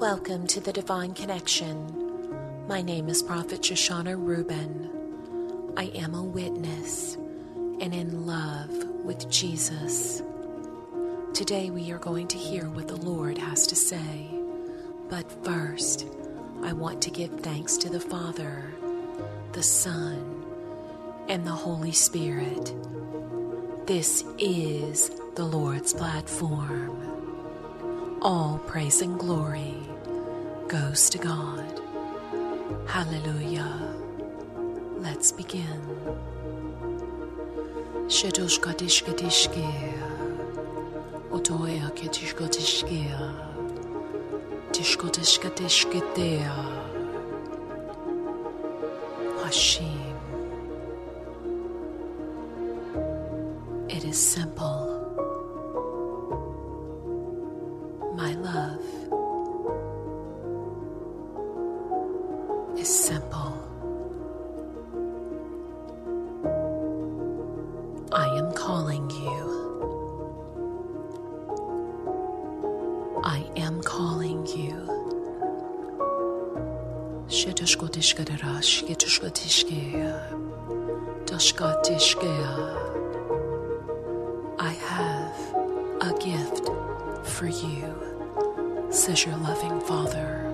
Welcome to the Divine Connection. My name is Prophet Shoshana Rubin. I am a witness and in love with Jesus. Today we are going to hear what the Lord has to say. But first, I want to give thanks to the Father, the Son, and the Holy Spirit. This is the Lord's platform. All praise and glory goes to God. Hallelujah. Let's begin. Shadoshka dishka dishke. Otoya. Tishka dishka dishke dea. Hashim. It is simple. I am calling you. I am calling you. I have a gift for you, says your loving Father.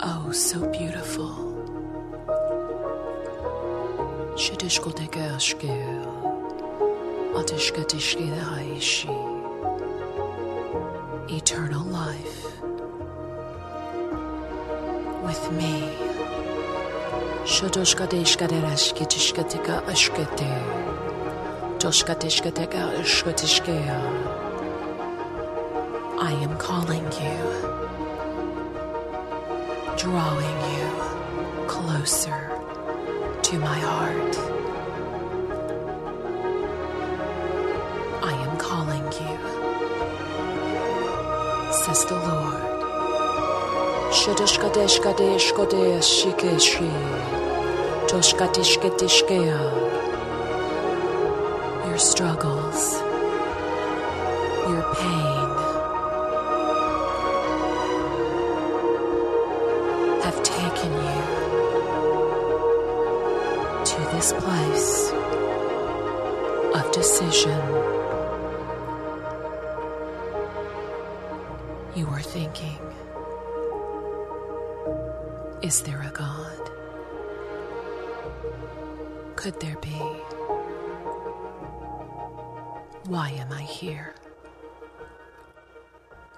Oh, so beautiful. Shitishkodegashke, Atishkatishkedaishi. Eternal life with me. Shodoshkadeshkaderashkitishkatika ashkete. Toshkatishkateka ashkatishkea. I am calling you, drawing you closer to my heart. I am calling you, says the Lord. Toshkatishkatishkea. Your struggles, your pain You are thinking, is there a God? Could there be? Why am I here?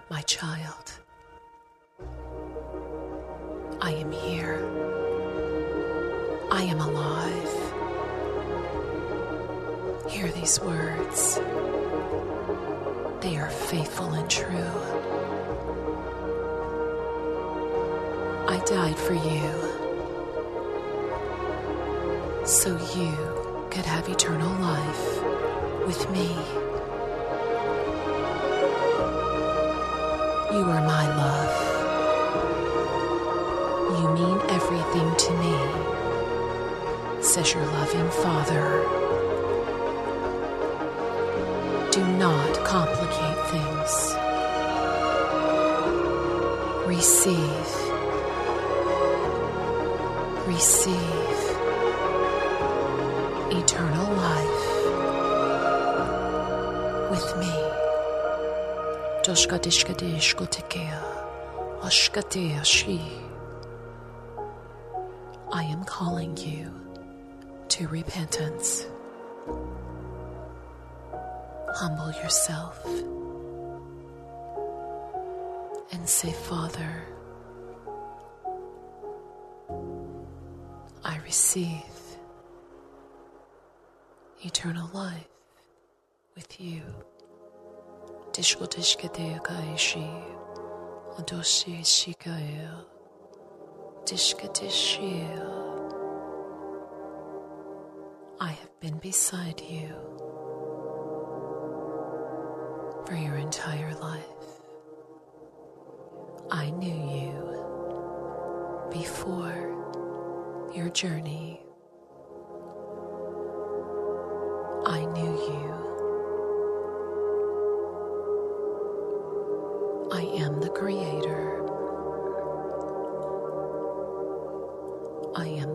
My child, I am here. I am alive. Hear these words. They are faithful and true. I died for you so you could have eternal life with me. You are my love. You mean everything to me, says your loving Father. Complicate things. Receive. Receive eternal life with me. I am calling you to repentance. Humble yourself and say, Father, I receive eternal life with you. I have been beside you for your entire life. I knew you before your journey. I knew you. I am the Creator. I am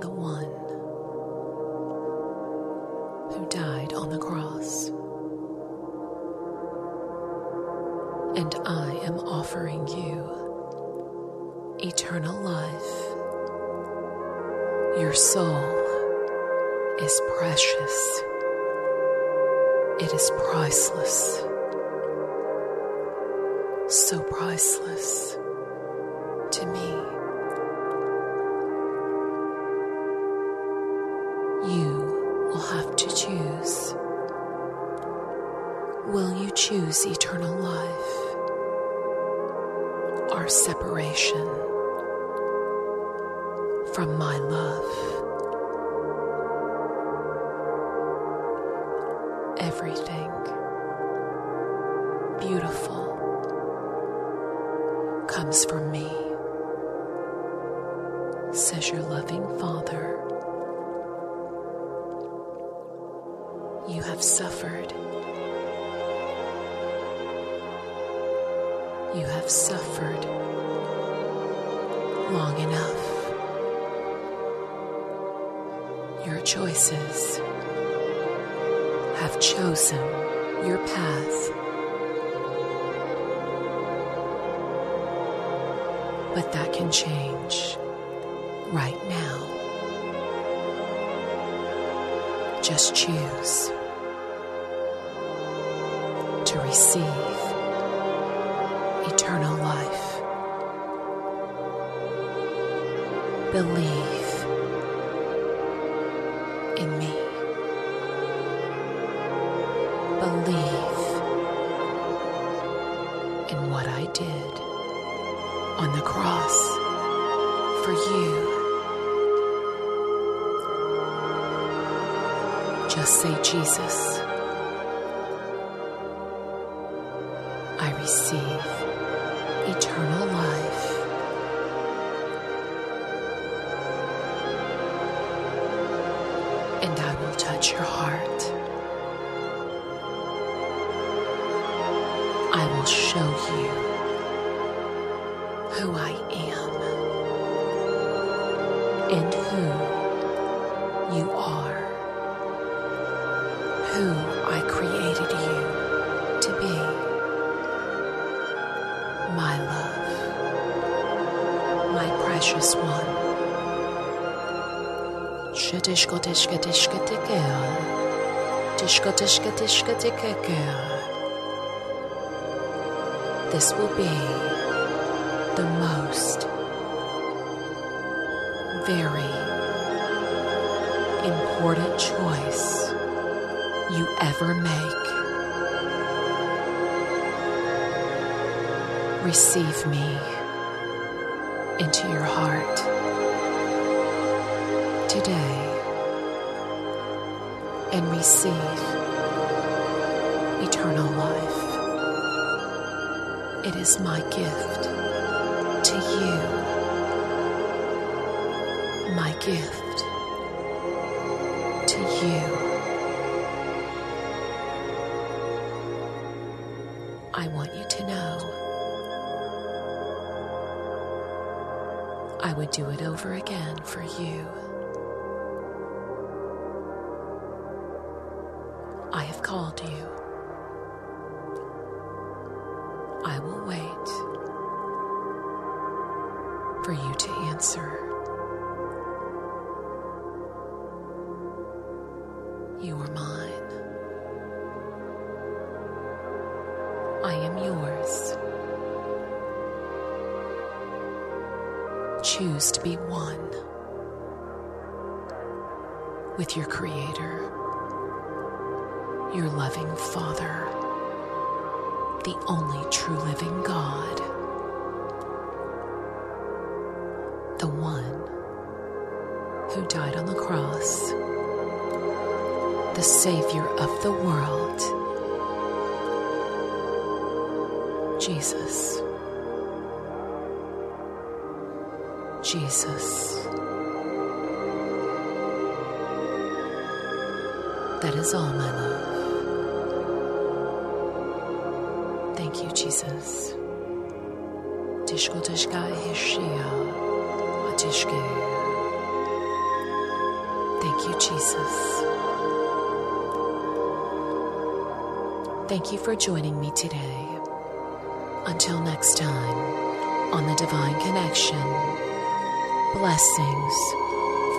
It is priceless. So priceless to me. You will have to choose. Will you choose eternal life or separation from my love? Everything beautiful comes from me, says your loving Father. You have suffered. You have suffered long enough. Your choices have chosen your path. But that can change right now. Just choose to receive eternal life. Believe in what I did on the cross for you. Just say, Jesus, I receive eternal life. And I will touch your heart. I will show you who I am and who you are, who I created you to be. My love, my precious one. Shadishka dishka dishka tikkel. Dishka dishka dishka tikkel. This will be the most very important choice you ever make. Receive me into your heart today and receive eternal life. It is my gift to you. My gift to you. I want you to know I would do it over again for you. I have called you. I will wait for you to answer. You are mine. I am yours. Choose to be one with your Creator, your loving Father the only true living God, the one who died on the cross, the Savior of the world, Jesus. Jesus. That is all, my love. You, Jesus. Hishia. Thank you, Jesus. Thank you for joining me today. Until next time, on the Divine Connection, blessings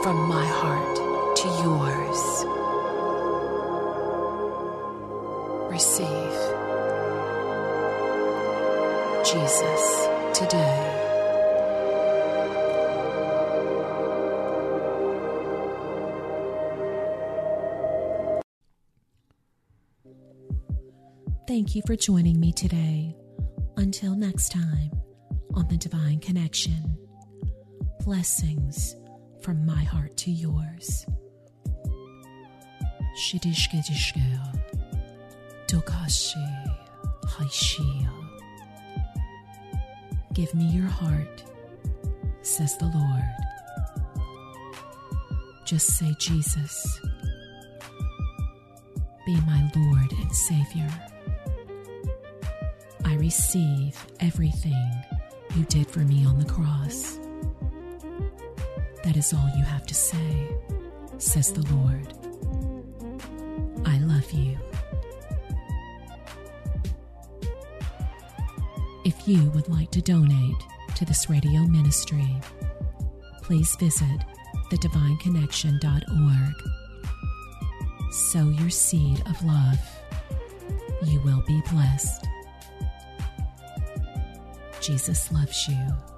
from my heart to yours. Jesus today. Thank you for joining me today. Until next time on the Divine Connection, blessings from my heart to yours. Shidishke dishke, dokashi, haishia. Give me your heart, says the Lord. Just say, Jesus, be my Lord and Savior. I receive everything you did for me on the cross. That is all you have to say, says the Lord. I love you. If you would like to donate to this radio ministry, please visit thedivineconnection.org. Sow your seed of love. You will be blessed. Jesus loves you.